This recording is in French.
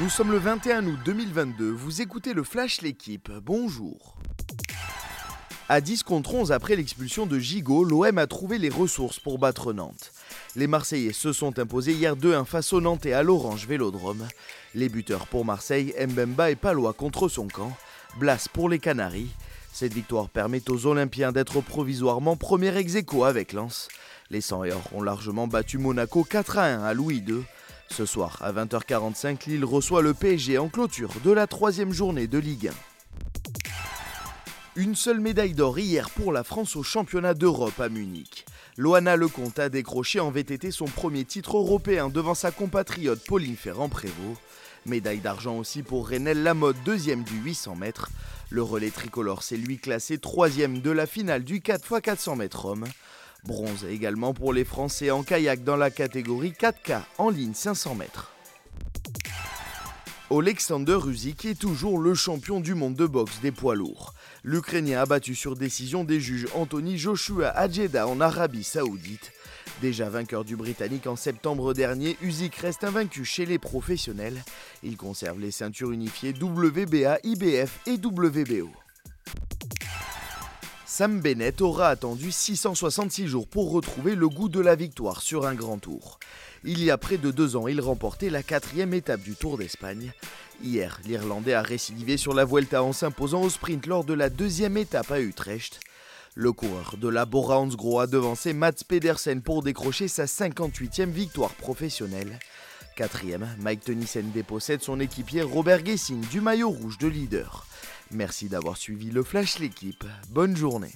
Nous sommes le 21 août 2022, vous écoutez le Flash L'équipe, bonjour. À 10 contre 11 après l'expulsion de Gigot, l'OM a trouvé les ressources pour battre Nantes. Les Marseillais se sont imposés hier 2-1 face au Nantais à l'Orange Vélodrome. Les buteurs pour Marseille, Mbemba et Palois contre son camp, Blas pour les Canaries. Cette victoire permet aux Olympiens d'être provisoirement premier ex avec Lens. Les 100 ont largement battu Monaco 4 1 à Louis II. Ce soir, à 20h45, Lille reçoit le PSG en clôture de la troisième journée de Ligue 1. Une seule médaille d'or hier pour la France au championnat d'Europe à Munich. Loana Lecomte a décroché en VTT son premier titre européen devant sa compatriote Pauline Ferrand-Prévot. Médaille d'argent aussi pour Renel Lamotte, deuxième du 800 mètres. Le relais tricolore s'est lui classé troisième de la finale du 4x400 mètres homme. Bronze également pour les Français en kayak dans la catégorie 4K en ligne 500 mètres. Alexander Usyk est toujours le champion du monde de boxe des poids lourds. L'Ukrainien a battu sur décision des juges Anthony Joshua Jeddah en Arabie Saoudite. Déjà vainqueur du Britannique en septembre dernier, Usyk reste invaincu chez les professionnels. Il conserve les ceintures unifiées WBA, IBF et WBO. Sam Bennett aura attendu 666 jours pour retrouver le goût de la victoire sur un grand tour. Il y a près de deux ans, il remportait la quatrième étape du Tour d'Espagne. Hier, l'Irlandais a récidivé sur la Vuelta en s'imposant au sprint lors de la deuxième étape à Utrecht. Le coureur de la Bora Hansgrohe a devancé Mats Pedersen pour décrocher sa 58e victoire professionnelle. Quatrième, Mike Tennyson dépossède son équipier Robert Gessing du maillot rouge de leader. Merci d'avoir suivi le Flash l'équipe. Bonne journée.